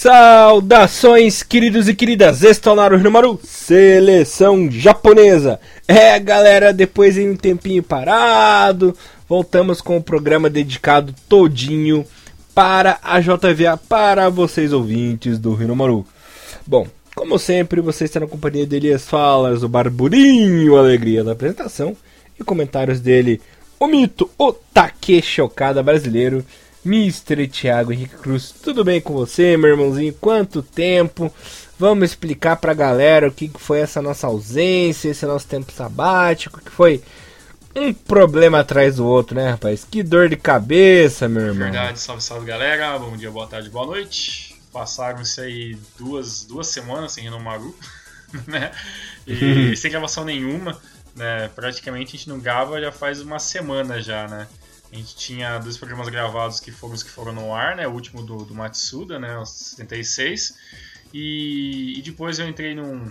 Saudações, queridos e queridas! Estou na Maru, seleção japonesa. É, galera, depois de um tempinho parado, voltamos com o programa dedicado todinho para a JVA, para vocês ouvintes do Maru. Bom, como sempre, você está na companhia de Elias Falas, o Barburinho, alegria da apresentação, e comentários dele, o mito, o Takeshi Okada brasileiro, Mr. Thiago Henrique Cruz, tudo bem com você, meu irmãozinho? Quanto tempo? Vamos explicar pra galera o que foi essa nossa ausência, esse nosso tempo sabático, que foi um problema atrás do outro, né, rapaz? Que dor de cabeça, meu irmão. Verdade, salve, salve galera, bom dia, boa tarde, boa noite. Passaram-se aí duas, duas semanas sem Renomaru, né? E sem gravação nenhuma, né? Praticamente a gente não grava já faz uma semana já, né? A gente tinha dois programas gravados que foram os que foram no ar, né? O último do, do Matsuda, né? Os 76. E, e depois eu entrei num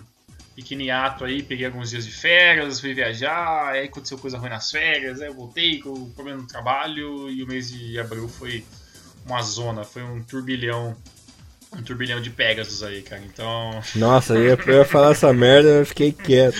pequeno ato aí, peguei alguns dias de férias, fui viajar, aí aconteceu coisa ruim nas férias, aí eu voltei com o problema no trabalho e o mês de abril foi uma zona, foi um turbilhão um turbilhão de Pegasus aí, cara. Então. Nossa, eu ia, eu ia falar essa merda, eu fiquei quieto.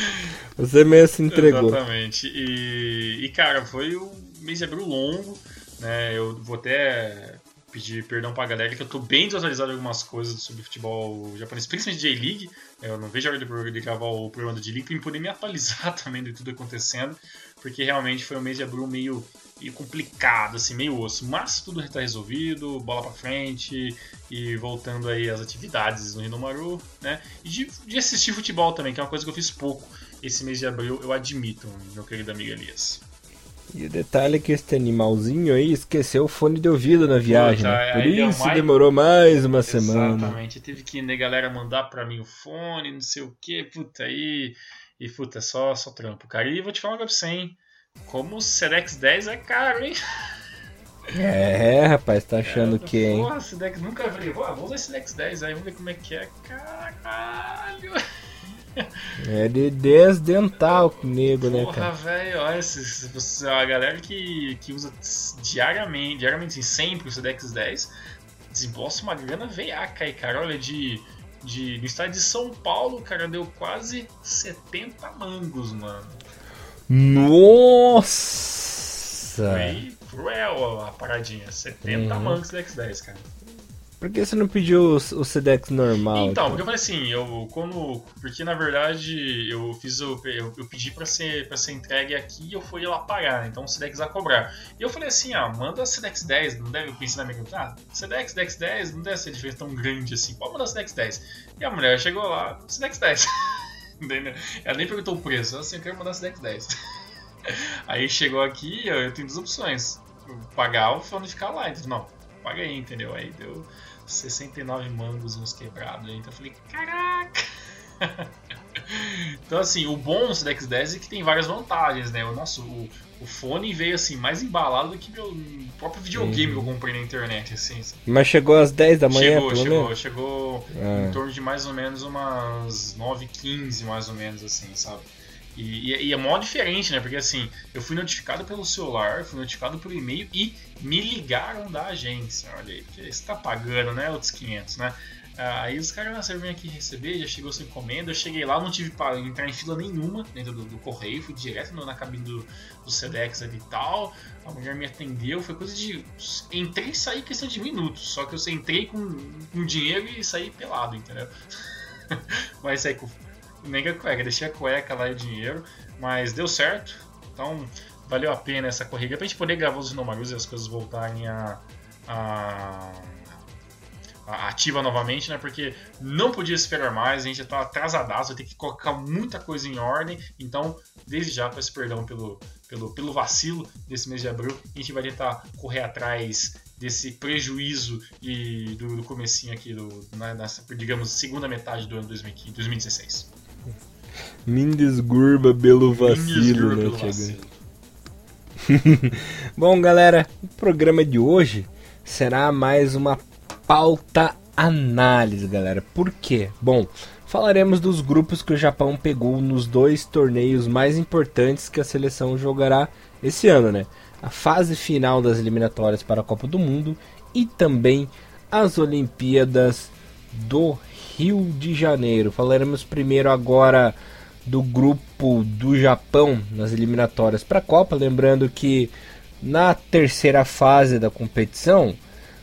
Você mesmo se entregou. Exatamente. E, e cara, foi um mês de abril longo, né? Eu vou até pedir perdão pra galera que eu tô bem desatualizado em algumas coisas sobre futebol japonês, principalmente J-League. Eu não vejo a hora de gravar o programa do J-League pra poder me atualizar também de tudo acontecendo, porque realmente foi um mês de abril meio, meio complicado, assim, meio osso. Mas tudo está resolvido, bola pra frente e voltando aí às atividades no Hinomaru, né? E de, de assistir futebol também, que é uma coisa que eu fiz pouco esse mês de abril, eu admito, meu querido amigo Elias. E o detalhe é que esse animalzinho aí esqueceu o fone de ouvido na viagem. Puta, né? Por isso mais... demorou mais uma Exatamente. semana. Exatamente. Teve que né, galera mandar pra mim o fone, não sei o que, puta aí. E puta, é só, só trampo, cara. E vou te falar pra você, hein? Como o Sedex 10 é caro, hein? É, rapaz, tá achando é, que, hein? Porra, Sedex, nunca vi. Vou usar esse Sedex 10 aí, vamos ver como é que é. Caralho! É de desdental o nego, né, cara? Porra, velho, olha, se, a galera que, que usa diariamente, diariamente assim, sempre o Sedex 10, desembolsa uma grana veiaca aí, cara. Olha, de, de, no estado de São Paulo, cara, deu quase 70 mangos, mano. Nossa! Foi cruel a paradinha, 70 uhum. mangos Sedex 10, cara. Por que você não pediu o, Sedex normal? Então, porque eu falei assim, eu como. Porque na verdade eu fiz o. Eu, eu pedi pra ser, pra ser entregue aqui e eu fui lá pagar, né? Então o Sedex vai cobrar. E eu falei assim, ah, manda Sedex 10, não deve. Eu pensei na minha ah, Sedex, Sedex 10, não deve ser diferença tão grande assim. Pode mandar Sedex 10. E a mulher chegou lá, Sedex 10. Ela nem perguntou o preço, ela assim, eu quero mandar Sedex 10. Aí chegou aqui, eu tenho duas opções. Pagar ou ficar lá. Então, não, paguei, entendeu? Aí deu 69 mangos uns quebrados. Então eu falei, caraca! então assim, o bom no Sedex 10 é que tem várias vantagens, né? O nosso o, o fone veio assim mais embalado do que meu próprio videogame que eu comprei na internet, assim. Mas chegou às 10 da manhã, Chegou, chegou, menos? chegou ah. em torno de mais ou menos umas 9h15, mais ou menos assim, sabe? E, e, e, é mó diferente, né? Porque assim, eu fui notificado pelo celular, fui notificado pelo e-mail e me ligaram da agência. Olha aí, você tá pagando, né? Outros 500, né? Ah, aí os caras, você vem aqui receber, já chegou sua encomenda. Eu cheguei lá, não tive para entrar em fila nenhuma dentro do, do correio, fui direto na cabine do, do Sedex ali e tal. A mulher me atendeu, foi coisa de. Entrei e saí questão de minutos. Só que eu entrei com, com dinheiro e saí pelado, entendeu? Mas aí com nem a cueca, deixei a cueca lá e o dinheiro, mas deu certo. Então valeu a pena essa corrida pra gente poder gravar os Inomarus e as coisas voltarem a, a, a, ativa novamente, né? Porque não podia esperar mais, a gente já tá atrasadaço, vai ter que colocar muita coisa em ordem. Então, desde já, peço perdão pelo, pelo, pelo vacilo desse mês de abril. A gente vai tentar correr atrás desse prejuízo e do, do comecinho aqui do, nessa, digamos, segunda metade do ano 2015, 2016. Mindes Gurba pelo vacilo, né, Tiago? Bom, galera, o programa de hoje será mais uma pauta análise, galera. Por quê? Bom, falaremos dos grupos que o Japão pegou nos dois torneios mais importantes que a seleção jogará esse ano, né? A fase final das eliminatórias para a Copa do Mundo e também as Olimpíadas do Rio de Janeiro. Falaremos primeiro agora do grupo do Japão nas eliminatórias para a Copa. Lembrando que na terceira fase da competição,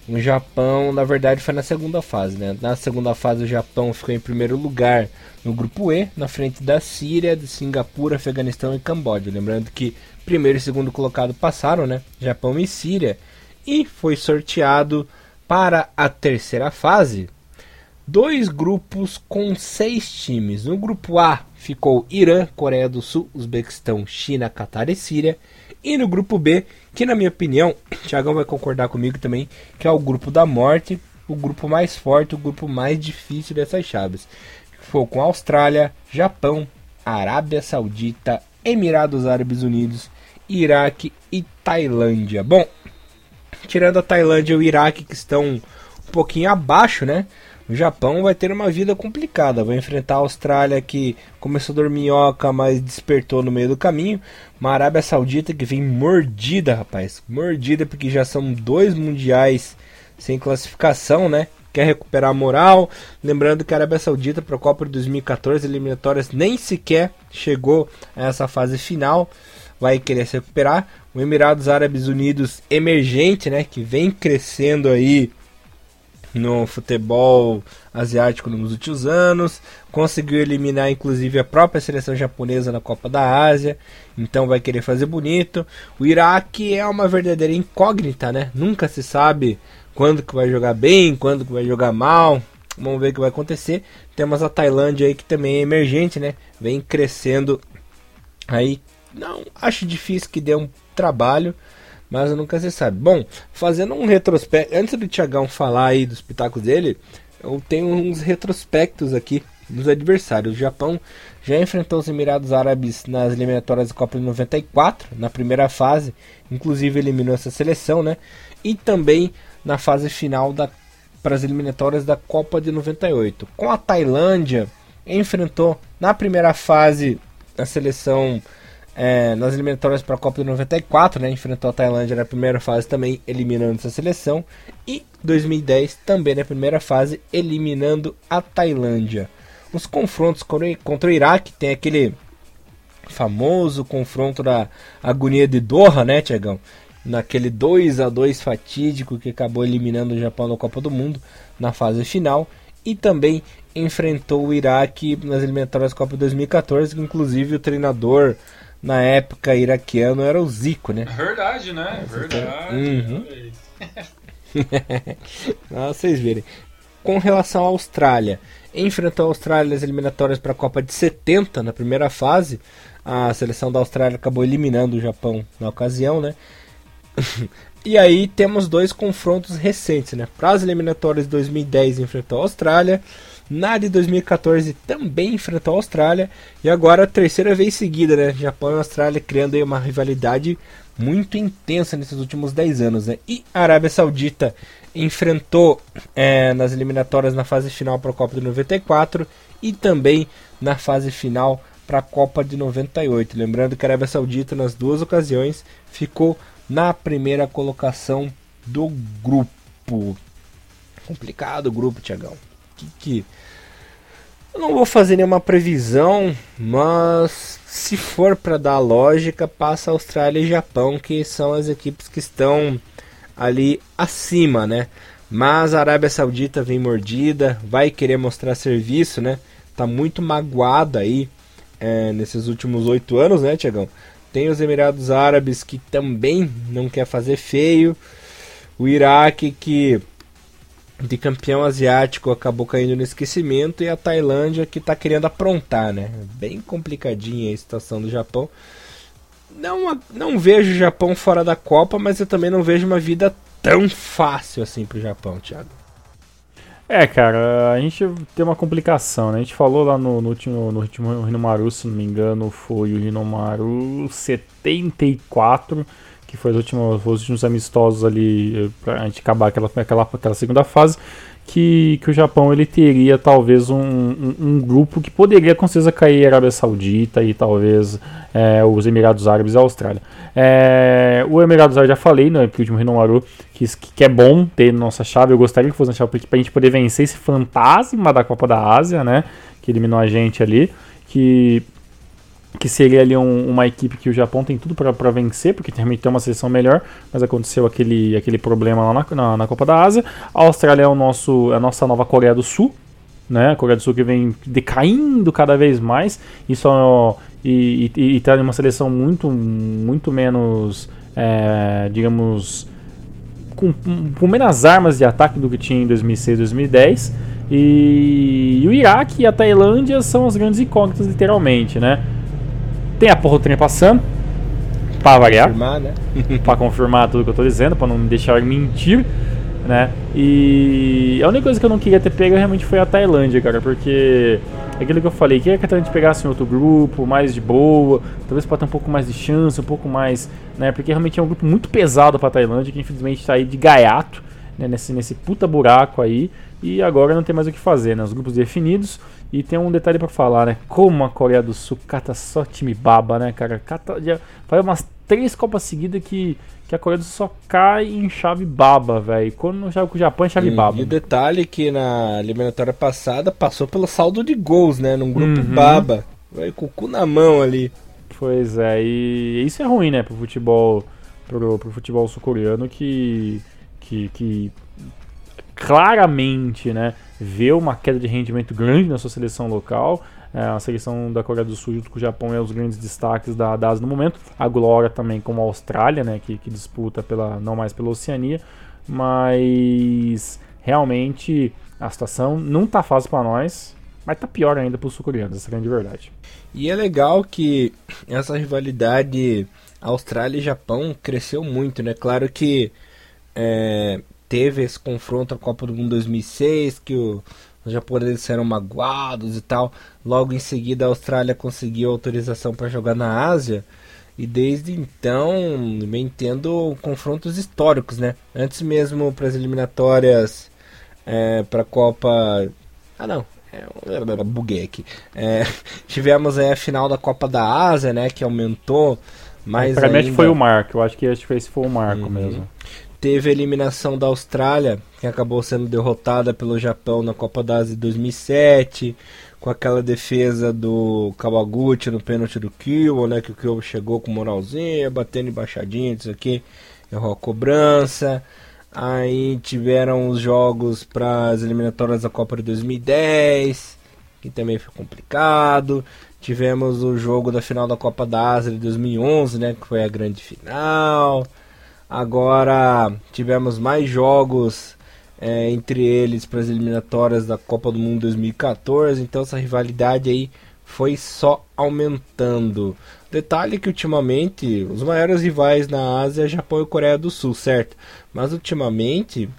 o Japão, na verdade, foi na segunda fase. Né? Na segunda fase, o Japão ficou em primeiro lugar no grupo E, na frente da Síria, de Singapura, Afeganistão e Camboja. Lembrando que primeiro e segundo colocado passaram, né? Japão e Síria. E foi sorteado para a terceira fase dois grupos com seis times. No grupo A ficou Irã, Coreia do Sul, Uzbequistão, China, Catar e Síria. E no grupo B, que na minha opinião, Thiagão vai concordar comigo também, que é o grupo da morte, o grupo mais forte, o grupo mais difícil dessas chaves. Foi com Austrália, Japão, Arábia Saudita, Emirados Árabes Unidos, Iraque e Tailândia. Bom, tirando a Tailândia e o Iraque que estão um pouquinho abaixo, né? O Japão vai ter uma vida complicada. Vai enfrentar a Austrália que começou a dorminhoca, mas despertou no meio do caminho. Uma Arábia Saudita que vem mordida, rapaz. Mordida porque já são dois mundiais sem classificação, né? Quer recuperar a moral. Lembrando que a Arábia Saudita para a Copa de 2014 eliminatórias nem sequer chegou a essa fase final. Vai querer se recuperar. O Emirados Árabes Unidos emergente, né? Que vem crescendo aí no futebol asiático nos últimos anos, conseguiu eliminar inclusive a própria seleção japonesa na Copa da Ásia, então vai querer fazer bonito. O Iraque é uma verdadeira incógnita, né? Nunca se sabe quando que vai jogar bem, quando que vai jogar mal. Vamos ver o que vai acontecer. Temos a Tailândia aí que também é emergente, né? Vem crescendo aí. Não acho difícil que dê um trabalho mas nunca se sabe. Bom, fazendo um retrospecto, antes do Tiagão falar aí dos pitacos dele, eu tenho uns retrospectos aqui dos adversários. O Japão já enfrentou os Emirados Árabes nas eliminatórias da Copa de 94, na primeira fase, inclusive eliminou essa seleção, né? E também na fase final da para as eliminatórias da Copa de 98. Com a Tailândia, enfrentou na primeira fase a seleção é, nas eliminatórias para a Copa de 94, né, enfrentou a Tailândia na primeira fase também eliminando essa seleção e 2010 também na primeira fase eliminando a Tailândia. Os confrontos contra o Iraque tem aquele famoso confronto da agonia de Doha, né, Tiagão? Naquele 2 a 2 fatídico que acabou eliminando o Japão na Copa do Mundo na fase final e também enfrentou o Iraque nas eliminatórias da Copa de 2014, que inclusive o treinador na época iraquiano era o Zico, né? Verdade, né? Verdade. Uhum. ah, vocês verem. Com relação à Austrália, enfrentou a Austrália nas eliminatórias para a Copa de 70 na primeira fase. A seleção da Austrália acabou eliminando o Japão na ocasião, né? e aí temos dois confrontos recentes, né? Para as eliminatórias de 2010 enfrentou a Austrália na de 2014 também enfrentou a Austrália. E agora a terceira vez seguida, né? Japão e Austrália criando uma rivalidade muito intensa nesses últimos 10 anos. Né? E a Arábia Saudita enfrentou é, nas eliminatórias na fase final para a Copa de 94 e também na fase final para a Copa de 98. Lembrando que a Arábia Saudita nas duas ocasiões ficou na primeira colocação do grupo. Complicado o grupo, Tiagão que, que eu não vou fazer nenhuma previsão, mas se for para dar lógica, passa Austrália e Japão, que são as equipes que estão ali acima, né? Mas a Arábia Saudita vem mordida, vai querer mostrar serviço, né? Tá muito magoada aí é, nesses últimos oito anos, né, Tiagão? Tem os Emirados Árabes que também não quer fazer feio. O Iraque que de campeão asiático acabou caindo no esquecimento e a Tailândia que está querendo aprontar, né? Bem complicadinha a situação do Japão. Não, não vejo o Japão fora da Copa, mas eu também não vejo uma vida tão fácil assim pro Japão, Thiago. É, cara, a gente tem uma complicação, né? A gente falou lá no, no último, no último Rinomaru, se não me engano, foi o Rinomaru 74 que foi os últimos, os últimos amistosos ali, eh, pra gente acabar aquela, aquela, aquela segunda fase, que, que o Japão ele teria talvez um, um, um grupo que poderia com certeza cair a Arábia Saudita e talvez é, os Emirados Árabes e a Austrália. É, o Emirados Árabes já falei no último Rinomaru que, que é bom ter nossa chave. Eu gostaria que fosse na chave para a gente poder vencer esse fantasma da Copa da Ásia, né? Que eliminou a gente ali. Que que seria ali um, uma equipe que o Japão tem tudo para vencer, porque realmente tem uma seleção melhor, mas aconteceu aquele, aquele problema lá na, na, na, Copa da Ásia. A Austrália é, o nosso, a nossa nova Coreia do Sul, né? A Coreia do Sul que vem decaindo cada vez mais e, só, e, e, e tá uma seleção muito, muito menos, é, digamos, com, com menos armas de ataque do que tinha em 2006, 2010. E, e o Iraque e a Tailândia são as grandes incógnitas, literalmente, né? Tem a porra do trem passando. Pra variar. Confirmar, né? pra confirmar tudo que eu tô dizendo, pra não me deixar mentir. Né? E a única coisa que eu não queria ter pego realmente foi a Tailândia, cara, porque aquilo que eu falei, queria que a Tailândia pegasse em outro grupo, mais de boa, talvez para ter um pouco mais de chance, um pouco mais, né? Porque realmente é um grupo muito pesado para Tailândia, que infelizmente tá aí de gaiato, né? Nesse, nesse puta buraco aí, e agora não tem mais o que fazer, né? Os grupos definidos, e tem um detalhe para falar, né? Como a Coreia do Sul cata só time baba, né, cara? Cata, já faz umas três Copas seguidas que, que a Coreia do Sul só cai em chave baba, velho. Quando não joga com o Japão é chave baba. E o detalhe é que na eliminatória passada passou pelo saldo de gols, né? Num grupo uhum. baba. Vai com o cu na mão ali. Pois é, e isso é ruim, né, pro futebol, pro, pro futebol sul-coreano que, que, que claramente, né, vê uma queda de rendimento grande na sua seleção local. É, a seleção da Coreia do Sul junto com o Japão é os grandes destaques da, da Ásia no momento. A Glória também como a Austrália, né, que, que disputa pela, não mais pela Oceania. Mas realmente a situação não tá fácil para nós, mas tá pior ainda para os sul-coreanos, essa é a grande verdade. E é legal que essa rivalidade Austrália e Japão cresceu muito, né? Claro que é, teve esse confronto na Copa do Mundo 2006, que o, os japoneses eram magoados e tal. Logo em seguida, a Austrália conseguiu autorização para jogar na Ásia. E desde então vem tendo confrontos históricos, né? Antes mesmo para as eliminatórias é, para a Copa. Ah, não. É, buguei aqui. É, tivemos a final da Copa da Ásia, né? Que aumentou mais. Para ainda... mim foi o marco. Eu acho que esse foi o marco uhum. mesmo. Teve a eliminação da Austrália, que acabou sendo derrotada pelo Japão na Copa da Ásia de 2007, com aquela defesa do Kawaguchi no pênalti do Kiwo, né, que o Kiwo chegou com moralzinha, batendo embaixadinha, isso aqui, errou a cobrança. Aí tiveram os jogos para as eliminatórias da Copa de 2010, que também foi complicado. Tivemos o jogo da final da Copa da Ásia de 2011, né, que foi a grande final. Agora tivemos mais jogos é, entre eles para as eliminatórias da Copa do Mundo 2014, então essa rivalidade aí foi só aumentando. Detalhe que ultimamente os maiores rivais na Ásia Japão e Coreia do Sul, certo? Mas ultimamente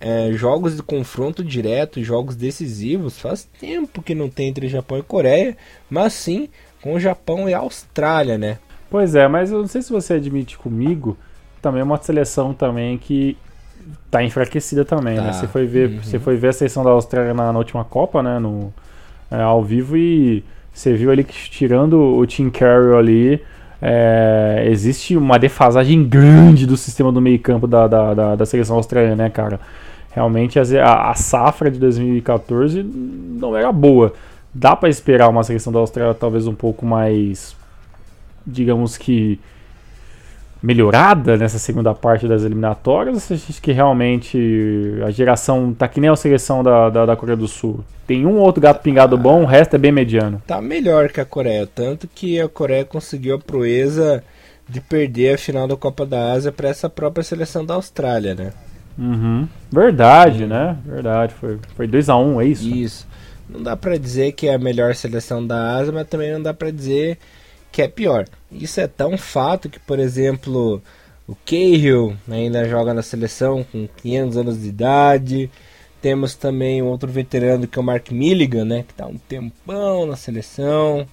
é, jogos de confronto direto, jogos decisivos, faz tempo que não tem entre Japão e Coreia, mas sim com o Japão e a Austrália, né? Pois é, mas eu não sei se você admite comigo também é uma seleção também que tá enfraquecida também, né? tá. né? Você foi ver, uhum. você foi ver a seleção da Austrália na, na última Copa, né? No, é, ao vivo e você viu ali que tirando o Tim Carroll ali, é, existe uma defasagem grande do sistema do meio campo da, da, da, da seleção australiana, né, cara? Realmente a, a, safra de 2014 não era boa. Dá para esperar uma seleção da Austrália talvez um pouco mais, digamos que melhorada nessa segunda parte das eliminatórias? Ou você acha que realmente a geração tá que nem a seleção da, da, da, Coreia do Sul? Tem um outro gato pingado bom, o resto é bem mediano. Tá melhor que a Coreia, tanto que a Coreia conseguiu a proeza de perder a final da Copa da Ásia para essa própria seleção da Austrália, né? Uhum. Verdade, uhum. né? Verdade, foi, foi 2x1, um, é isso? Isso. Não dá para dizer que é a melhor seleção da Ásia, mas também não dá para dizer que é pior. Isso é tão fato que, por exemplo, o Cahill ainda joga na seleção com 500 anos de idade. Temos também outro veterano que é o Mark Milligan, né, que está um tempão na seleção.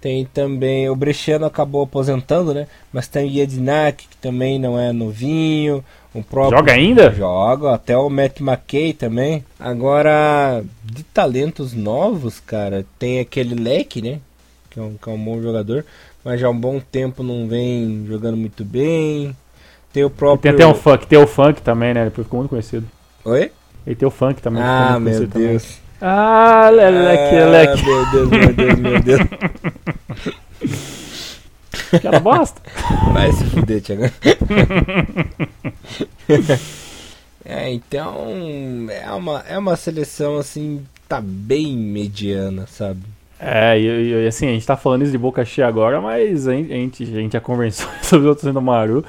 Tem também o Bresciano acabou aposentando, né? Mas tem o Yedinak, que também não é novinho. O próprio joga ainda? Joga, até o Matt McKay também. Agora, de talentos novos, cara, tem aquele Leque, né? Que é, um, que é um bom jogador, mas já há um bom tempo não vem jogando muito bem. Tem o próprio. E tem até o funk, tem o funk também, né? Ele ficou muito conhecido. Oi? E tem o funk também. Ah, meu Deus. Também. Ah, leleque, ah, leleque. Meu Deus, meu Deus, meu Deus. Aquela bosta. Vai se fuder, Thiago. é, então. É uma, é uma seleção assim. Tá bem mediana, sabe? É, e, e, assim, a gente tá falando isso de boca cheia agora, mas a gente, a gente já conversou sobre os outros do Maru.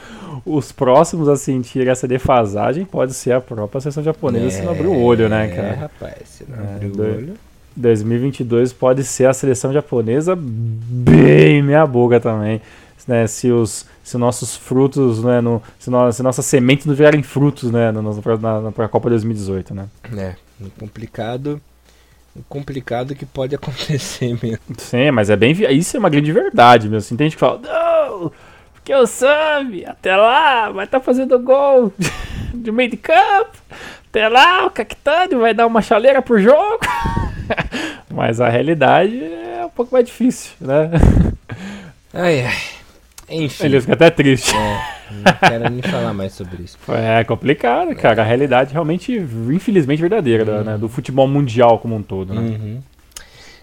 Os próximos a sentir essa defasagem pode ser a própria seleção japonesa é, se não abrir o olho, né, cara? É, rapaz, se não é, abrir o olho. 2022 pode ser a seleção japonesa bem meia boca também. Né, se os se nossos frutos, né, no, se, no, se nossas sementes não vierem frutos, né, na, na, na, na Copa 2018, né? É, complicado complicado que pode acontecer mesmo. Sim, mas é bem. Isso é uma grande verdade mesmo. Assim, tem gente que fala, não, porque o Sambi, até lá, vai estar tá fazendo gol de meio de campo. Até lá, o Cactani vai dar uma chaleira pro jogo. mas a realidade é um pouco mais difícil, né? Ai, ai. Enfim. Ele fica até triste. É. Não quero nem falar mais sobre isso. É complicado, cara. A realidade realmente, infelizmente, verdadeira uhum. né? do futebol mundial como um todo. Né? Uhum.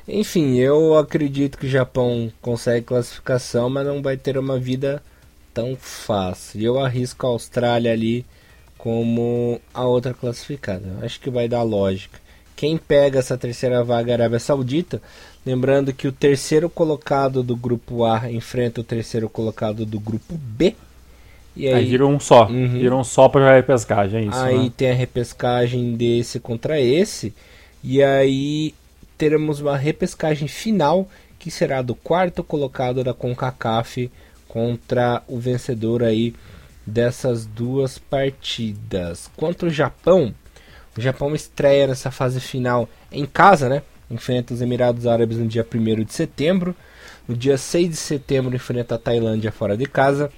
Enfim, eu acredito que o Japão consegue classificação, mas não vai ter uma vida tão fácil. Eu arrisco a Austrália ali como a outra classificada. Acho que vai dar lógica. Quem pega essa terceira vaga é a Arábia Saudita. Lembrando que o terceiro colocado do grupo A enfrenta o terceiro colocado do grupo B. E aí, aí virou um só. Uhum. Virou um só para repescagem, é isso. Aí né? tem a repescagem desse contra esse. E aí teremos uma repescagem final que será do quarto colocado da CONCACAF contra o vencedor aí dessas duas partidas. Quanto o Japão, o Japão estreia nessa fase final em casa, né? Enfrenta os Emirados Árabes no dia 1 de setembro. No dia 6 de setembro enfrenta a Tailândia fora de casa.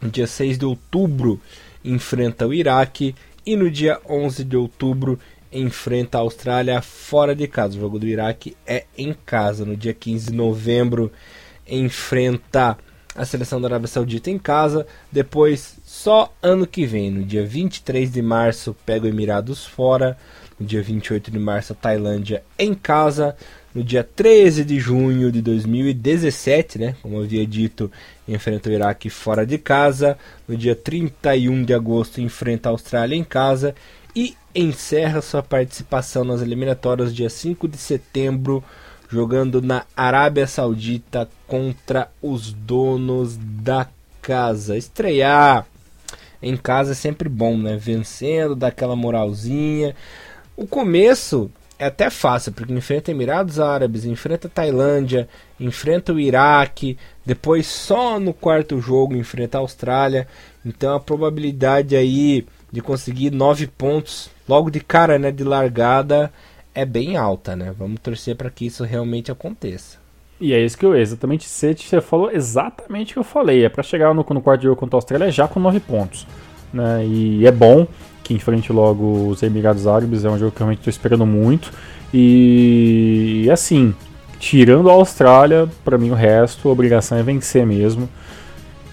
No dia 6 de outubro enfrenta o Iraque e no dia 11 de outubro enfrenta a Austrália fora de casa. O jogo do Iraque é em casa. No dia 15 de novembro enfrenta a seleção da Arábia Saudita em casa. Depois, só ano que vem, no dia 23 de março, pega o Emirados fora. No dia 28 de março, a Tailândia em casa. No dia 13 de junho de 2017, né, como eu havia dito, enfrenta o Iraque fora de casa. No dia 31 de agosto, enfrenta a Austrália em casa. E encerra sua participação nas eliminatórias dia 5 de setembro, jogando na Arábia Saudita contra os donos da casa. Estrear em casa é sempre bom, né? Vencendo, dá aquela moralzinha. O começo é até fácil, porque enfrenta Emirados Árabes, enfrenta Tailândia, enfrenta o Iraque, depois só no quarto jogo enfrenta a Austrália. Então a probabilidade aí de conseguir nove pontos logo de cara, né, de largada é bem alta, né? Vamos torcer para que isso realmente aconteça. E é isso que eu exatamente sei, você falou exatamente o que eu falei. É para chegar no, no quarto jogo contra a Austrália já com nove pontos, né? E é bom que enfrente logo os Emirados Árabes, é um jogo que eu realmente estou esperando muito. E assim, tirando a Austrália, para mim o resto, a obrigação é vencer mesmo.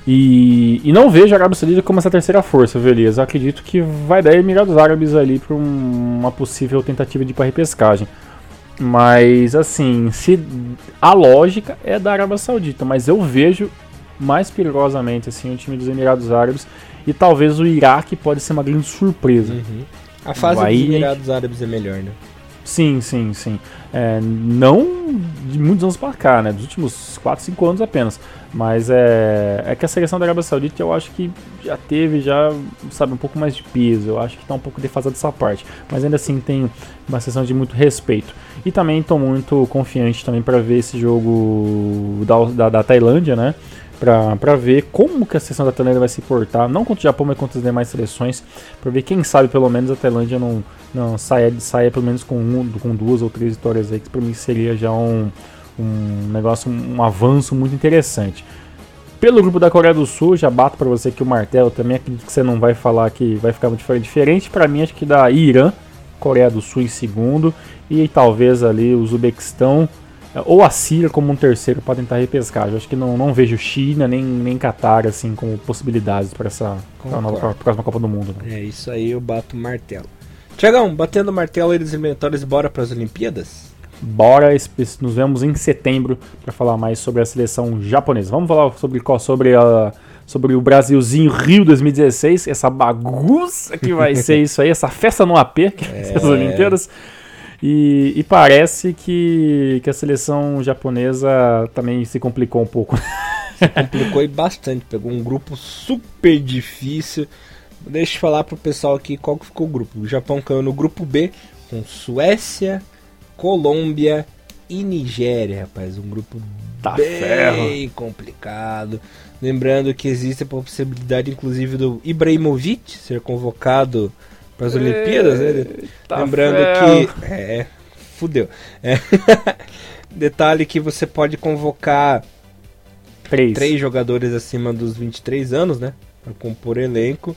E, e não vejo a Arábia Saudita como essa terceira força, beleza? Acredito que vai dar Emirados Árabes ali para um, uma possível tentativa de ir para repescagem. Mas assim, se a lógica é da Arábia Saudita, mas eu vejo mais perigosamente assim o time dos Emirados Árabes e talvez o Iraque pode ser uma grande surpresa. Uhum. A fase dos Emirados Árabes é melhor, né? Sim, sim, sim. É, não de muitos anos para cá, né? Dos últimos 4, 5 anos apenas. Mas é, é que a seleção da Arábia Saudita eu acho que já teve, já, sabe, um pouco mais de peso. Eu acho que está um pouco defasado essa parte. Mas ainda assim tem uma seleção de muito respeito. E também estou muito confiante também para ver esse jogo da, da, da Tailândia, né? Para ver como que a seleção da Tailândia vai se portar, não contra o Japão, mas contra as demais seleções, para ver quem sabe pelo menos a Tailândia não, não saia, saia pelo menos com, um, com duas ou três vitórias aí, que para mim seria já um, um negócio, um avanço muito interessante. Pelo grupo da Coreia do Sul, já bato para você que o martelo também acredito que você não vai falar que vai ficar muito diferente. Para mim, acho que da Irã, Coreia do Sul em segundo e talvez ali o Uzbequistão ou a Síria como um terceiro para tentar repescar. Eu acho que não, não vejo China nem, nem Qatar assim como possibilidades para essa pra nova, pra próxima Copa do Mundo. Né? É isso aí, eu bato o martelo. Tiagão, batendo o martelo eles eliminatórios, bora para as Olimpíadas? Bora, nos vemos em setembro para falar mais sobre a seleção japonesa. Vamos falar sobre sobre a sobre o Brasilzinho Rio 2016, essa bagunça que vai ser isso aí, essa festa no AP, que é. as Olimpíadas. E, e, parece que, que a seleção japonesa também se complicou um pouco. Se complicou e bastante, pegou um grupo super difícil. Deixa eu falar pro pessoal aqui qual que ficou o grupo. O Japão caiu no grupo B com Suécia, Colômbia e Nigéria, rapaz. Um grupo tá bem ferro. complicado. Lembrando que existe a possibilidade, inclusive, do Ibrahimovic ser convocado para as Olimpíadas, né? Tá Lembrando ferro. que. É, fudeu. É. Detalhe que você pode convocar três. três jogadores acima dos 23 anos, né? Para compor elenco.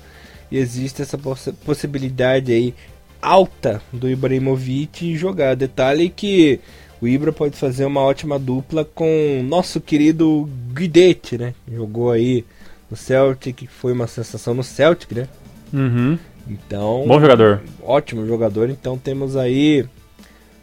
E existe essa poss possibilidade aí alta do Ibrahimovic jogar. Detalhe que o Ibra pode fazer uma ótima dupla com nosso querido Guidetti, né? Jogou aí no Celtic, foi uma sensação no Celtic, né? Uhum. Então. Bom jogador. Ótimo jogador. Então temos aí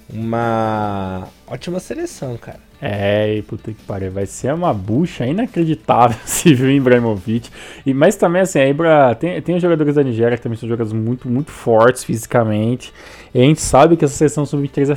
uma ótima seleção, cara. É, e puta que pariu, vai ser uma bucha inacreditável se viu em Ibrahimovic. E, mas também, assim, a Ibra tem, tem os jogadores da Nigéria que também são jogadores muito, muito fortes fisicamente. E a gente sabe que essa seleção sub-23 é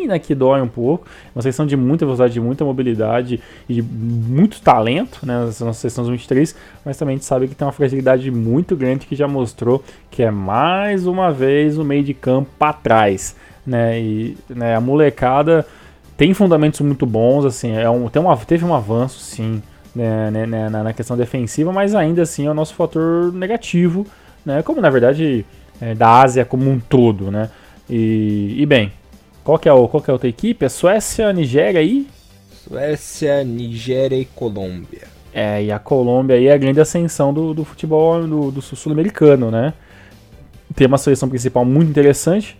franzina que dói um pouco. Uma seleção de muita velocidade, de muita mobilidade e de muito talento, né? Essa nossa seleção sub-23. Mas também a gente sabe que tem uma fragilidade muito grande que já mostrou que é mais uma vez o meio de campo para trás. Né? E né, a molecada tem fundamentos muito bons, assim, é um, tem um, teve um avanço, sim, né, né, né, na, na, questão defensiva, mas ainda assim é o nosso fator negativo, né, como na verdade é, da Ásia como um todo, né, e, e, bem, qual que, é o, qual que é a outra equipe? É Suécia, Nigéria e... Suécia, Nigéria e Colômbia. É, e a Colômbia aí é a grande ascensão do, do futebol do, do sul-americano, né, tem uma seleção principal muito interessante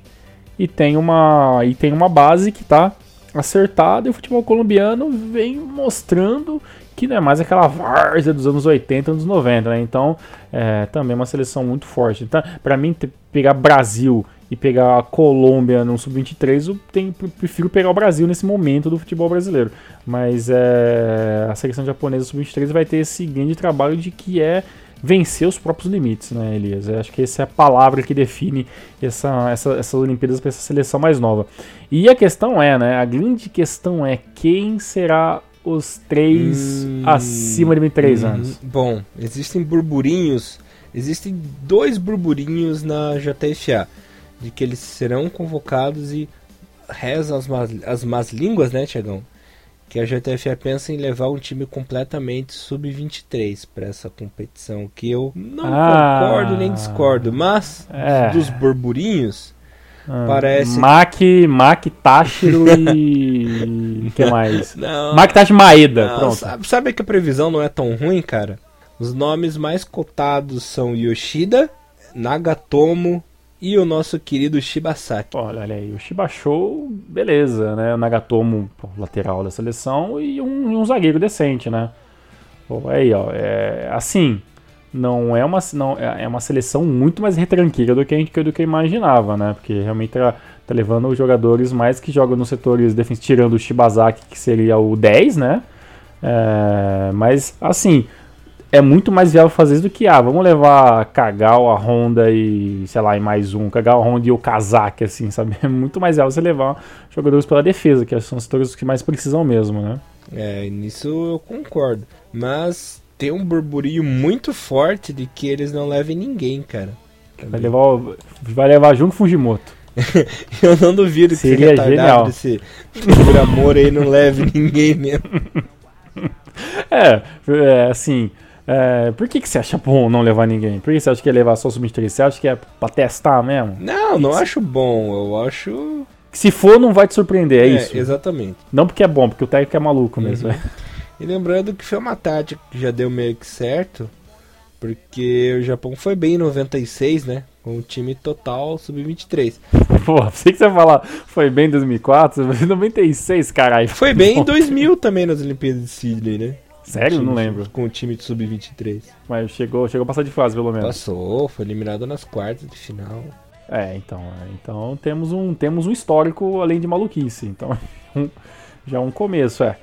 e tem uma, e tem uma base que está acertada e o futebol colombiano vem mostrando que não é mais aquela várzea dos anos 80, anos 90, né? Então, é, também é uma seleção muito forte. Então, para mim, pegar Brasil e pegar a Colômbia no sub-23, eu tenho, prefiro pegar o Brasil nesse momento do futebol brasileiro. Mas é, a seleção japonesa sub-23 vai ter esse grande trabalho de que é vencer os próprios limites, né, Elias? Eu acho que essa é a palavra que define essa, essa, essas Olimpíadas para essa seleção mais nova. E a questão é, né? A grande questão é quem será os três hum, acima de 23 hum, anos. Bom, existem burburinhos, existem dois burburinhos na JFA de que eles serão convocados e rezam as más, as más línguas, né, Tiagão? que a JTFA pensa em levar um time completamente sub-23 para essa competição, que eu não ah, concordo nem discordo, mas é. dos burburinhos ah, parece Mac, Mac Táchiro e que mais? Não, Mac Táchiro Maeda, não, pronto. Sabe, sabe que a previsão não é tão ruim, cara? Os nomes mais cotados são Yoshida, Nagatomo, e o nosso querido Shibasaki. Olha, olha aí, o Shibashow, beleza, né? O Nagatomo, lateral da seleção, e um, um zagueiro decente, né? Pô, aí, ó, é, assim, não é uma não é, é uma seleção muito mais retranqueira do que a gente do que imaginava, né? Porque realmente tá, tá levando os jogadores mais que jogam nos setores defensivos, tirando o Shibazaki, que seria o 10, né? É, mas assim, é muito mais viável fazer isso do que, ah, vamos levar Kagal, a Honda e, sei lá, e mais um, Kagal, a Honda e o Kazak, assim, sabe? É muito mais viável você levar jogadores pela defesa, que são os setores que mais precisam mesmo, né? É, nisso eu concordo. Mas tem um burburinho muito forte de que eles não levem ninguém, cara. Vai levar, vai levar junto Fujimoto. eu não duvido que Seria genial. esse por amor aí não leve ninguém mesmo. é, é assim, é, por que, que você acha bom não levar ninguém? Por que você acha que é levar só o sub-23? Você acha que é pra testar mesmo? Não, não acho bom. Eu acho. se for, não vai te surpreender, é, é, isso. Exatamente. Não porque é bom, porque o técnico é maluco mesmo. Uhum. E lembrando que foi uma tática que já deu meio que certo, porque o Japão foi bem em 96, né? Com o time total sub-23. Pô, sei que você falar, foi bem em 2004, 96, caralho. Foi bem em 2000 também nas Olimpíadas de Sydney, né? Sério? Time, não lembro. Com o time de sub-23. Mas chegou, chegou a passar de fase, pelo menos. Passou, foi eliminado nas quartas de final. É, então, é, então temos um, temos um histórico além de maluquice. Então, um, já é um começo, é.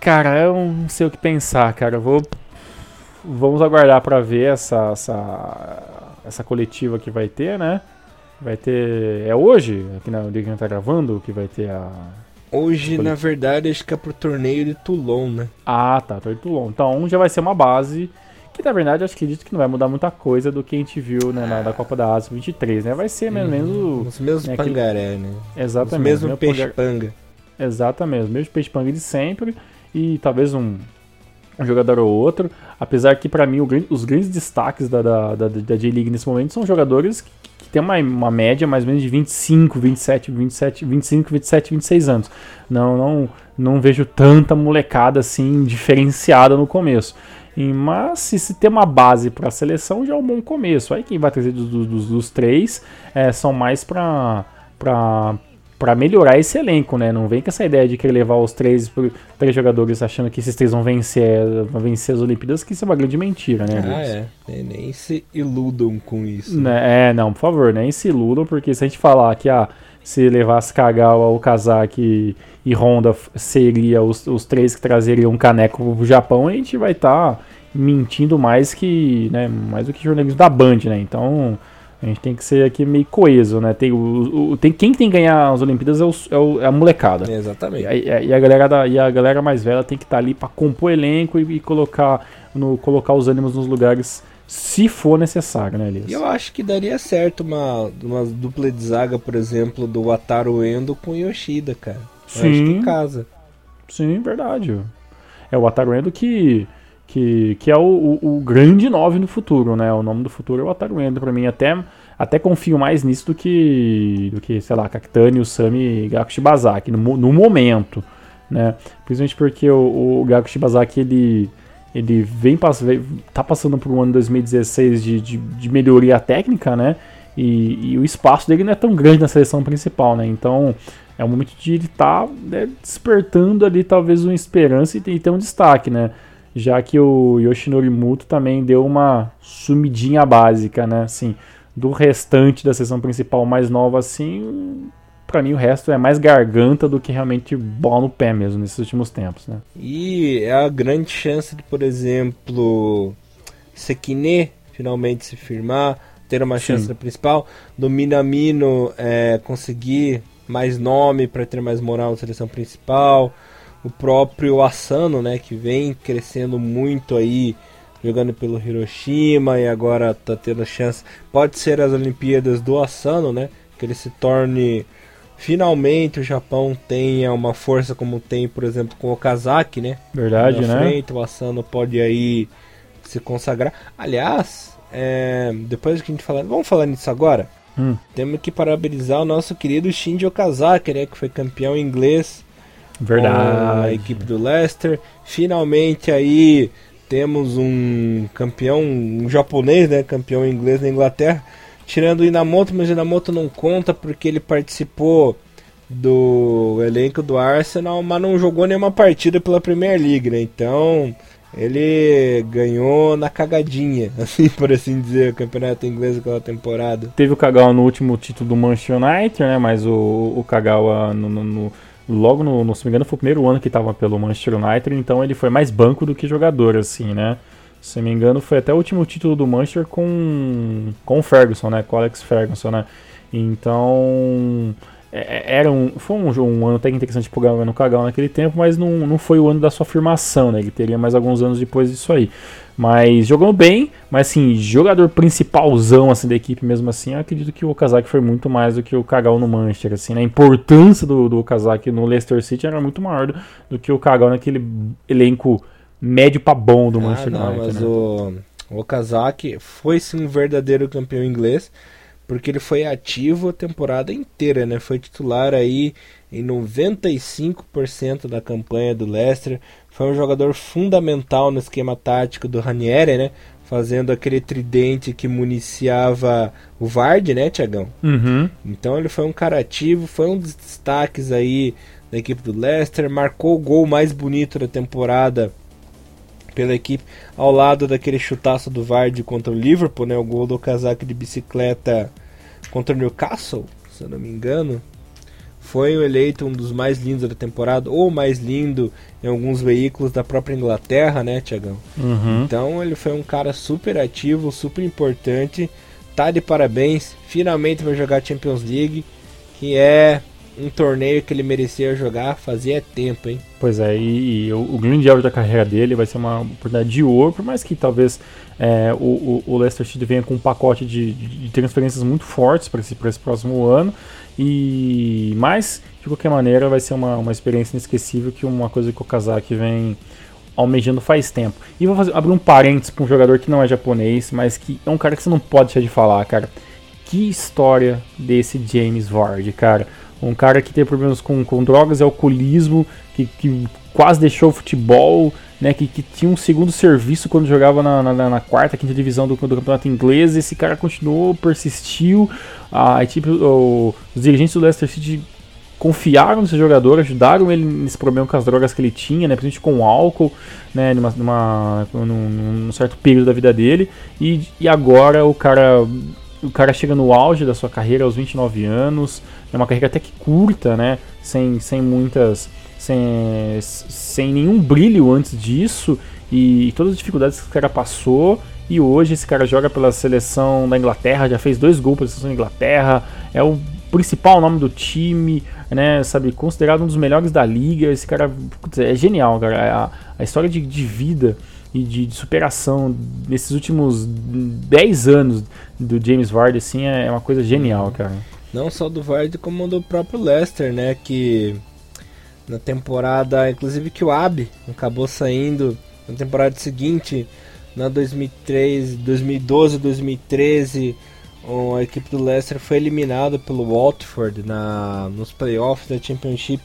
Cara, eu não sei o que pensar, cara. Eu vou. Vamos aguardar para ver essa, essa, essa coletiva que vai ter, né? Vai ter. É hoje, aqui na dia que a gente tá gravando, que vai ter a. Hoje, na verdade, acho que é pro torneio de Toulon, né? Ah, tá, torneio de Toulon. Então já vai ser uma base que na verdade acho que acredito que não vai mudar muita coisa do que a gente viu né, na, da Copa da Ásia 23, né? Vai ser mais ou menos o. Os mesmos né, pangaré, né? Exatamente. Os mesmos peixe-panga. Exatamente, os mesmos peixe-panga de sempre. E talvez um, um jogador ou outro. Apesar que para mim o, os grandes destaques da, da, da, da J-League nesse momento são jogadores que, têm uma, uma média mais ou menos de 25, 27, 27, 25, 27, 26 anos. Não, não, não vejo tanta molecada assim diferenciada no começo. Mas se, se ter uma base para a seleção já é um bom começo. Aí quem vai trazer dos, dos, dos três é, são mais para para melhorar esse elenco, né? Não vem com essa ideia de querer levar os três, três jogadores achando que esses três vão vencer, vão vencer as Olimpíadas, que isso é uma grande mentira, né? Ah, é. é. Nem se iludam com isso. Né? É, não, por favor, nem se iludam, porque se a gente falar que ah, se levasse Kagawa, o Kazaki e Honda seria os, os três que trazeriam um caneco pro Japão, a gente vai estar tá mentindo mais que, né, mais do que jornalismo da Band, né? Então, a gente tem que ser aqui meio coeso, né? Tem, o, o, tem, quem tem que ganhar as Olimpíadas é, o, é, o, é a molecada. exatamente. E, a, e, a galera da, e a galera mais velha tem que estar tá ali para compor elenco e, e, colocar, no, colocar os ânimos nos lugares se for necessário, né, Elias? Eu acho que daria certo uma, uma dupla de zaga, por exemplo, do Wataru Endo com Yoshida, cara. Sim. Eu acho que casa. Sim, verdade. É o Wataru Endo que que, que é o, o, o, grande 9 no futuro, né? O nome do futuro é o Ataru Endo pra mim. Até, até confio mais nisso do que, do que sei lá, Kakutani, o Sami e Gaku Shibazaki, no, no momento, né? Principalmente porque o, o Gaku Shibazaki, ele, ele vem, tá passando por um ano 2016 de, de, de melhoria técnica, né? E, e, o espaço dele não é tão grande na seleção principal, né? Então é o momento de ele estar tá, né, despertando ali talvez uma esperança e, e ter um destaque, né? Já que o Yoshinori Muto também deu uma sumidinha básica, né? Assim, do restante da sessão principal mais nova, assim, para mim o resto é mais garganta do que realmente bola no pé mesmo nesses últimos tempos, né? E é a grande chance de, por exemplo, Sekine finalmente se firmar, ter uma chance na principal, do Minamino é, conseguir mais nome para ter mais moral na seleção principal o próprio Asano, né, que vem crescendo muito aí, jogando pelo Hiroshima e agora tá tendo chance. Pode ser as Olimpíadas do Asano, né, que ele se torne finalmente o Japão tenha uma força como tem, por exemplo, com o Okazaki, né? Verdade, Na né? Frente, o Asano pode aí se consagrar. Aliás, é, depois que a gente falar, vamos falar nisso agora. Hum. Temos que parabenizar o nosso querido Shinji Okazaki, né, que foi campeão inglês Verdade. a equipe do Leicester. Finalmente aí temos um campeão, um japonês, né, campeão inglês na Inglaterra, tirando o Inamoto, mas o Inamoto não conta porque ele participou do elenco do Arsenal, mas não jogou nenhuma partida pela Premier League, né? Então, ele ganhou na cagadinha, assim por assim dizer, o campeonato inglês aquela temporada. Teve o Kagawa no último título do Manchester United, né? Mas o, o Kagawa no, no, no logo no, no, se não me engano, foi o primeiro ano que estava pelo Manchester United, então ele foi mais banco do que jogador, assim, né? Se não me engano, foi até o último título do Manchester com, com o Ferguson, né? Com o Alex Ferguson, né? Então, era um, foi um, um ano até interessante pro no Cagal naquele tempo, mas não, não foi o ano da sua afirmação, né? Ele teria mais alguns anos depois disso aí. Mas jogou bem, mas assim, jogador principalzão assim, da equipe mesmo assim, eu acredito que o Okazaki foi muito mais do que o Kagawa no Manchester, assim, né? A importância do, do Okazaki no Leicester City era muito maior do, do que o Kagawa naquele elenco médio para bom do ah, Manchester não, United. Mas né? o, o Okazaki foi sim um verdadeiro campeão inglês, porque ele foi ativo a temporada inteira, né? Foi titular aí em 95% da campanha do Leicester. Foi um jogador fundamental no esquema tático do Ranieri, né? Fazendo aquele tridente que municiava o Vard, né, Tiagão? Uhum. Então ele foi um cara ativo, foi um dos destaques aí da equipe do Leicester, marcou o gol mais bonito da temporada pela equipe, ao lado daquele chutaço do Vardy contra o Liverpool, né, o gol do casaco de bicicleta contra o Newcastle, se eu não me engano. Foi eleito um dos mais lindos da temporada, ou mais lindo em alguns veículos da própria Inglaterra, né, Tiagão? Uhum. Então ele foi um cara super ativo, super importante. Tá de parabéns, finalmente vai jogar Champions League, que é um torneio que ele merecia jogar fazia tempo, hein? Pois é, e, e o, o, grande alvo da carreira dele vai ser uma oportunidade de ouro, por mais que talvez é, o, o, Leicester City venha com um pacote de, de transferências muito fortes para esse, esse próximo ano. E mas de qualquer maneira vai ser uma, uma experiência inesquecível que uma coisa que o Kazak vem almejando faz tempo. E vou fazer, abrir um parênteses para um jogador que não é japonês, mas que é um cara que você não pode deixar de falar, cara. Que história desse James Ward, cara. Um cara que teve problemas com, com drogas e alcoolismo, que, que quase deixou o futebol, né, que, que tinha um segundo serviço quando jogava na, na, na quarta, quinta divisão do, do, campeonato inglês. Esse cara continuou, persistiu. A equipe, o, os dirigentes do Leicester City confiaram nesse jogador, ajudaram ele nesse problema com as drogas que ele tinha, né, principalmente com o álcool, né, numa, numa, num, num certo período da vida dele. E, e agora o cara o cara chega no auge da sua carreira aos 29 anos, é uma carreira até que curta, né? Sem, sem muitas. Sem, sem nenhum brilho antes disso e, e todas as dificuldades que esse cara passou. E hoje esse cara joga pela seleção da Inglaterra, já fez dois gols pela seleção da Inglaterra, é o principal nome do time, né? Sabe, considerado um dos melhores da liga. Esse cara é genial, cara. A, a história de, de vida e de, de, superação nesses últimos 10 anos do James Vardy assim é, é uma coisa genial, cara. Não só do Vardy como do próprio Leicester, né, que na temporada, inclusive que o Abe acabou saindo na temporada seguinte, na 2003, 2012, 2013, a equipe do Leicester foi eliminada pelo Watford na nos playoffs da Championship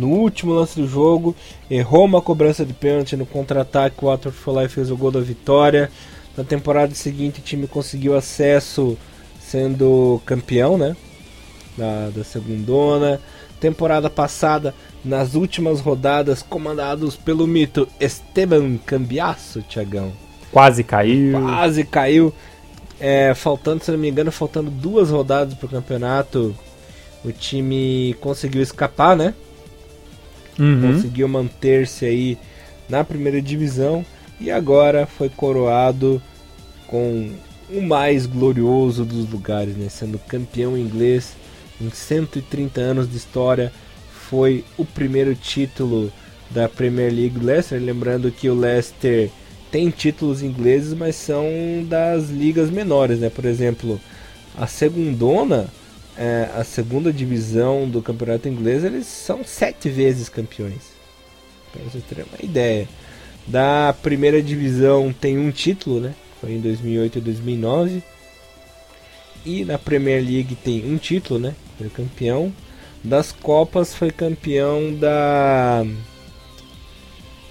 no último lance do jogo, errou uma cobrança de pênalti no contra-ataque, o Watford foi lá e fez o gol da vitória. Na temporada seguinte o time conseguiu acesso sendo campeão, né? Da, da segundona. Temporada passada, nas últimas rodadas, comandados pelo mito Esteban Cambiasso, Tiagão. Quase caiu. Quase caiu. É, faltando, se não me engano, faltando duas rodadas para o campeonato, o time conseguiu escapar, né? Uhum. Conseguiu manter-se aí na primeira divisão e agora foi coroado com o mais glorioso dos lugares, né? sendo campeão inglês em 130 anos de história. Foi o primeiro título da Premier League Leicester. Lembrando que o Leicester tem títulos ingleses, mas são das ligas menores, né? Por exemplo, a segundona é, a segunda divisão do campeonato inglês, eles são sete vezes campeões. Para vocês terem uma ideia. Da primeira divisão tem um título, né? Foi em 2008 e 2009. E na Premier League tem um título, né? Foi campeão. Das Copas foi campeão da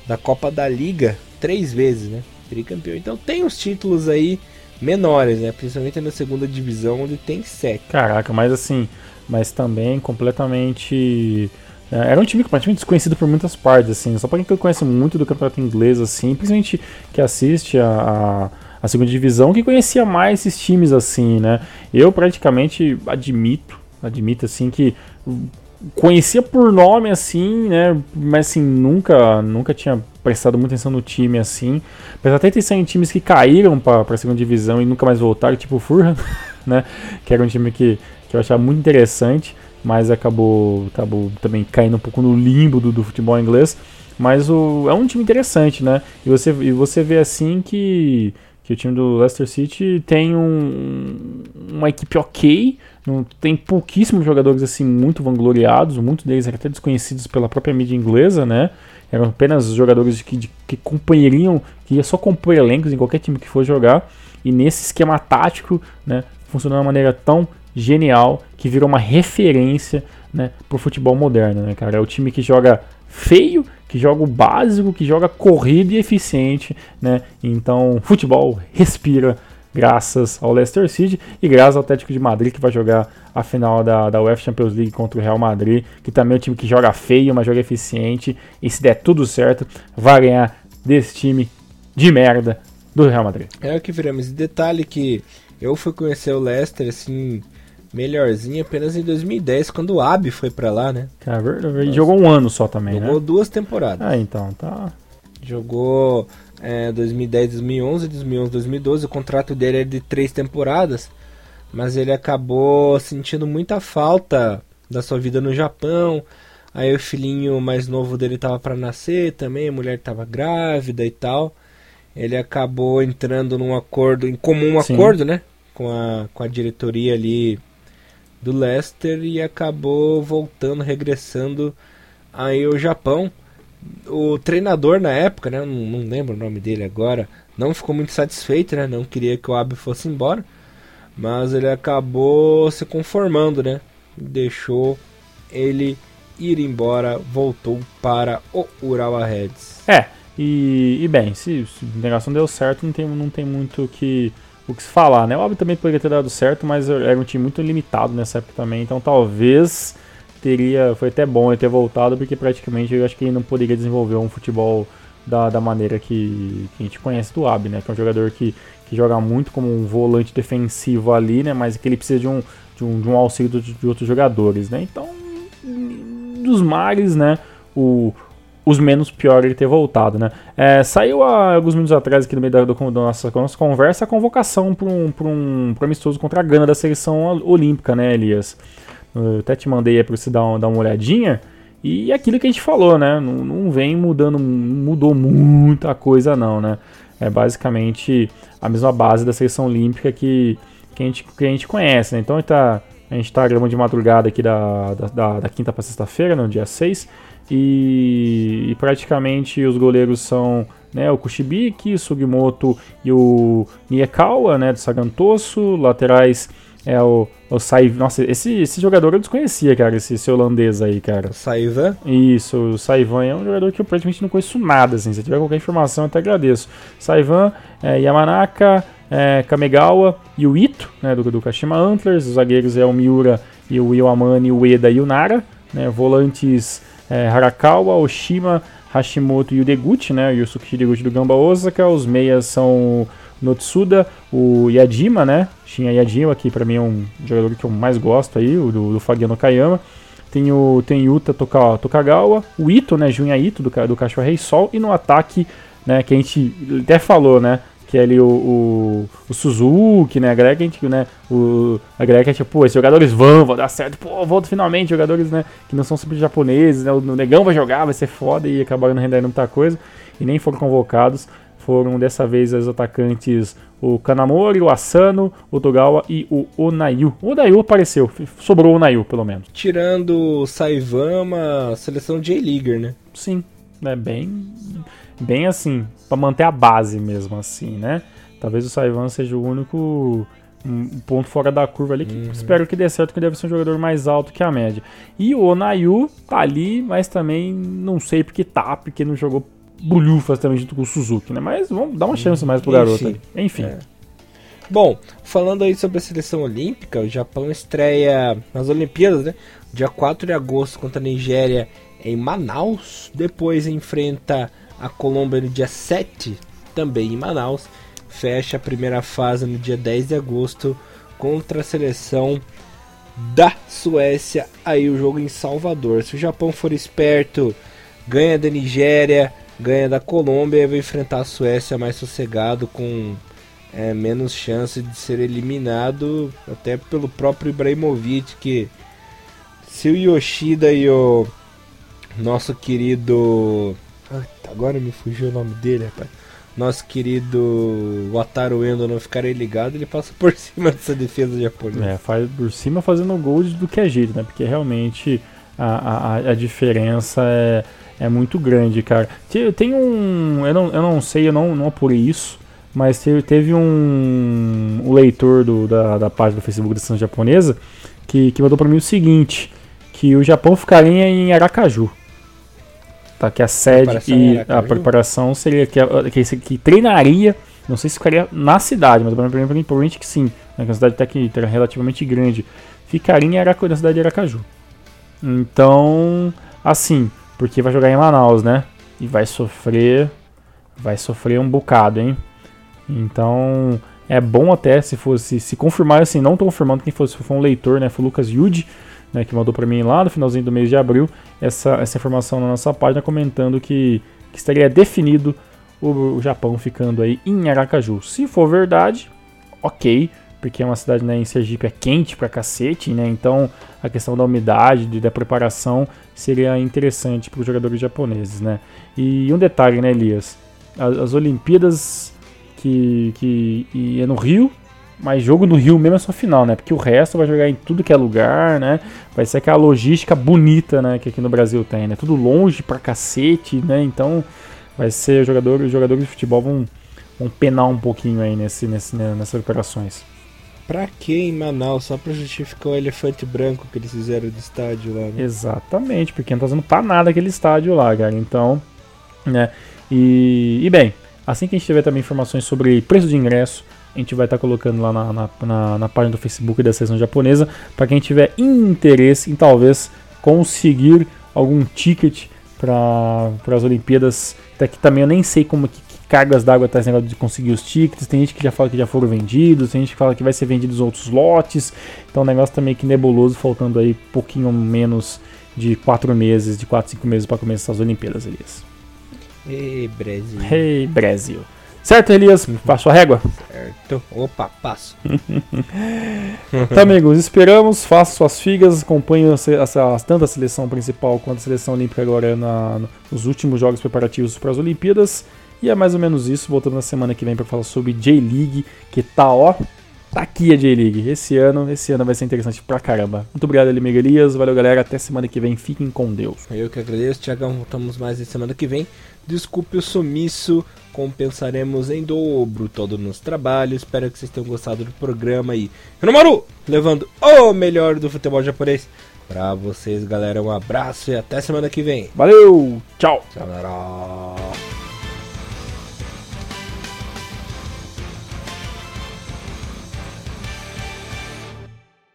da Copa da Liga três vezes, né? Tricampeão. Então tem os títulos aí menores, né? Principalmente na segunda divisão, onde tem sete. Caraca, mas assim, mas também completamente. É, era um time praticamente desconhecido por muitas partes, assim. Só para quem conhece muito do campeonato inglês, assim, principalmente que assiste a, a, a, segunda divisão, que conhecia mais esses times, assim, né? Eu praticamente admito, admito, assim, que conhecia por nome assim, né? Mas assim, nunca, nunca tinha prestado muita atenção no time assim. Apesar até ter saído times que caíram para a segunda divisão e nunca mais voltaram, tipo o Fulham, né? Que era um time que, que eu achava muito interessante, mas acabou, acabou também caindo um pouco no limbo do, do futebol inglês. Mas o, é um time interessante, né? E você, e você vê assim que, que o time do Leicester City tem um, uma equipe ok, tem pouquíssimos jogadores assim muito vangloriados, muitos deles até desconhecidos pela própria mídia inglesa, né? Eram apenas jogadores que, de, que companheiriam, que ia só compor elencos em qualquer time que for jogar. E nesse esquema tático, né, funcionou de uma maneira tão genial que virou uma referência né, pro futebol moderno, né, cara? É o time que joga feio, que joga o básico, que joga corrido e eficiente, né? Então, futebol respira graças ao Leicester City e graças ao Atlético de Madrid que vai jogar a final da, da UEFA Champions League contra o Real Madrid, que também é um time que joga feio, mas joga eficiente e se der tudo certo, vai ganhar desse time de merda do Real Madrid. É o que viramos. Detalhe que eu fui conhecer o Leicester assim melhorzinho apenas em 2010, quando o Abi foi para lá, né? É Ele jogou um ano só também, jogou né? Jogou duas temporadas. Ah, então, tá. Jogou é, 2010, 2011, 2011, 2012. O contrato dele é de três temporadas, mas ele acabou sentindo muita falta da sua vida no Japão. Aí o filhinho mais novo dele tava para nascer também, a mulher tava grávida e tal. Ele acabou entrando num acordo, em comum Sim. acordo, né? Com a, com a diretoria ali do Leicester e acabou voltando, regressando aí ao Japão. O treinador na época, né, não, não lembro o nome dele agora, não ficou muito satisfeito, né, não queria que o Abe fosse embora, mas ele acabou se conformando, né, deixou ele ir embora, voltou para o Urawa Reds. É, e, e bem, se, se a negação deu certo, não tem, não tem muito que o que se falar, né? O Albi também poderia ter dado certo, mas era um time muito limitado nessa época também, então talvez teria, foi até bom ele ter voltado, porque praticamente eu acho que ele não poderia desenvolver um futebol da, da maneira que, que a gente conhece do Ab, né? Que é um jogador que, que joga muito como um volante defensivo ali, né? Mas que ele precisa de um, de um, de um auxílio de, de outros jogadores, né? Então, dos mares, né? O, os menos pior ele ter voltado, né? É, saiu há alguns minutos atrás aqui no meio da, da, nossa, da nossa conversa a convocação para um, pra um amistoso contra a Gana da seleção olímpica, né, Elias? Eu até te mandei aí para você dar uma, dar uma olhadinha. E aquilo que a gente falou, né? Não, não vem mudando, mudou muita coisa não, né? É basicamente a mesma base da seleção olímpica que, que, a, gente, que a gente conhece, né? Então a gente tá, a tá gravando de madrugada aqui da, da, da, da quinta para sexta-feira, no dia 6. E, e, praticamente os goleiros são né, o Kushibiki, Sugimoto e o Niekawa, né, do Sagantoso. Laterais é o, o Saiv... Nossa, esse, esse jogador eu desconhecia, cara, esse, esse holandês aí, cara. Saivan? Isso, o Saivan é um jogador que eu praticamente não conheço nada, assim. Se tiver qualquer informação, eu até agradeço. Saivan, é, Yamanaka, é, Kamegawa e o Ito, né, do, do Kashima Antlers. Os zagueiros é o Miura e o Iwamani, o Eda e o Nara. Né, volantes é, Harakawa, Oshima, Hashimoto e o Deguchi, né? O Yusuke Deguchi do Gamba Osaka. Os meias são Notsuda, o Yajima, né? Shin Yajima, que para mim é um jogador que eu mais gosto aí, o do, do Fagiano Kayama. Tem o tem Yuta Toka, Tokagawa, o Ito, né? Junya Ito do, do Cachorro Rei Sol. E no ataque, né? Que a gente até falou, né? que é ali o, o, o, Suzuki, né? A galera que a gente, né? O, a que é tipo, pô, esses jogadores vão, vão dar certo, pô, volta finalmente, jogadores, né? Que não são simples japoneses, né? O, o Negão vai jogar, vai ser foda e acabaram não rendendo muita coisa e nem foram convocados. Foram dessa vez os atacantes o Kanamori, o Asano, o Togawa e o Onayu. O Onayu apareceu, sobrou o Onayu pelo menos. Tirando o Saivama, seleção J-Leaguer, né? Sim, é bem bem assim, para manter a base mesmo assim, né? Talvez o Saivan seja o único um ponto fora da curva ali que uhum. espero que dê certo, que deve ser um jogador mais alto que a média. E o Onayu tá ali, mas também não sei porque tá, porque não jogou bulhufas também junto com o Suzuki, né? Mas vamos dar uma chance mais pro garoto Enfim. aí. Enfim. É. Bom, falando aí sobre a seleção olímpica, o Japão estreia nas Olimpíadas, né? Dia 4 de agosto contra a Nigéria em Manaus. Depois enfrenta a Colômbia no dia 7, também em Manaus. Fecha a primeira fase no dia 10 de agosto contra a seleção da Suécia. Aí o jogo em Salvador. Se o Japão for esperto, ganha da Nigéria, ganha da Colômbia e vai enfrentar a Suécia mais sossegado com é, menos chance de ser eliminado até pelo próprio Ibrahimovic que se o Yoshida e o nosso querido agora me fugiu o nome dele, rapaz. Nosso querido Wataru Endo não ficarem ligado, ele passa por cima dessa defesa japonesa. É, faz por cima fazendo gol do que é jeito, né? Porque realmente a, a, a diferença é, é muito grande, cara. Tem um. Eu não, eu não sei, eu não, não apurei isso, mas teve um o leitor do, da, da página do Facebook da seleção japonesa que, que mandou para mim o seguinte, que o Japão ficaria em Aracaju. Tá, que a sede e a preparação seria que, que, que treinaria, não sei se ficaria na cidade, mas provavelmente que sim, né, que é uma cidade até que relativamente grande, ficaria em Araca, na cidade de Aracaju. Então, assim, porque vai jogar em Manaus, né? E vai sofrer, vai sofrer um bocado, hein? Então, é bom até se fosse se confirmar assim, não tô confirmando quem fosse, foi um leitor, né? Foi o Lucas Yudi, né, que mandou para mim lá no finalzinho do mês de abril essa, essa informação na nossa página comentando que, que estaria definido o, o Japão ficando aí em Aracaju. Se for verdade, ok, porque é uma cidade né, em Sergipe é quente pra cacete, né? Então a questão da umidade, de, da preparação seria interessante para os jogadores japoneses, né? E um detalhe, né, Elias? As, as Olimpíadas que, que é no Rio, mas jogo no Rio mesmo é só final, né? Porque o resto vai jogar em tudo que é lugar, né? Vai ser aquela logística bonita, né? Que aqui no Brasil tem, né? Tudo longe pra cacete, né? Então vai ser jogador, os jogadores de futebol vão, vão penar um pouquinho aí nesse, nesse, nessas operações. Pra que em Manaus? Só pra justificar o elefante branco que eles fizeram do estádio lá, né? Exatamente, porque não tá fazendo pra nada aquele estádio lá, cara. Então, né? E, e bem, assim que a gente tiver também informações sobre preço de ingresso, a gente vai estar tá colocando lá na, na, na, na, página do Facebook da seleção japonesa para quem tiver interesse em talvez conseguir algum ticket para as Olimpíadas. Até que também eu nem sei como que, cargas d'água tá esse negócio de conseguir os tickets. Tem gente que já fala que já foram vendidos, tem gente que fala que vai ser vendidos outros lotes. Então o negócio tá meio que nebuloso, faltando aí pouquinho menos de 4 meses, de 4, 5 meses para começar as Olimpíadas, Elias. Ei, Brasil. Ei, Brasil. Certo, Elias? Passo a régua? Certo. Opa, passo. então, amigos, esperamos. Faça suas figas. Acompanhe tanto a seleção principal quanto a seleção olímpica agora na, nos últimos jogos preparativos para as Olimpíadas. E é mais ou menos isso. Voltando na semana que vem para falar sobre J-League, que tá, ó. Tá aqui a J-League. Esse ano, esse ano vai ser interessante pra caramba. Muito obrigado, Elimir Elias. Valeu, galera. Até semana que vem. Fiquem com Deus. Eu que agradeço, Tiagão. Voltamos mais na semana que vem. Desculpe o sumiço compensaremos em dobro todo o nosso trabalho. Espero que vocês tenham gostado do programa aí. Renomaru, levando o melhor do futebol japonês pra vocês, galera. Um abraço e até semana que vem. Valeu, tchau. Tchau,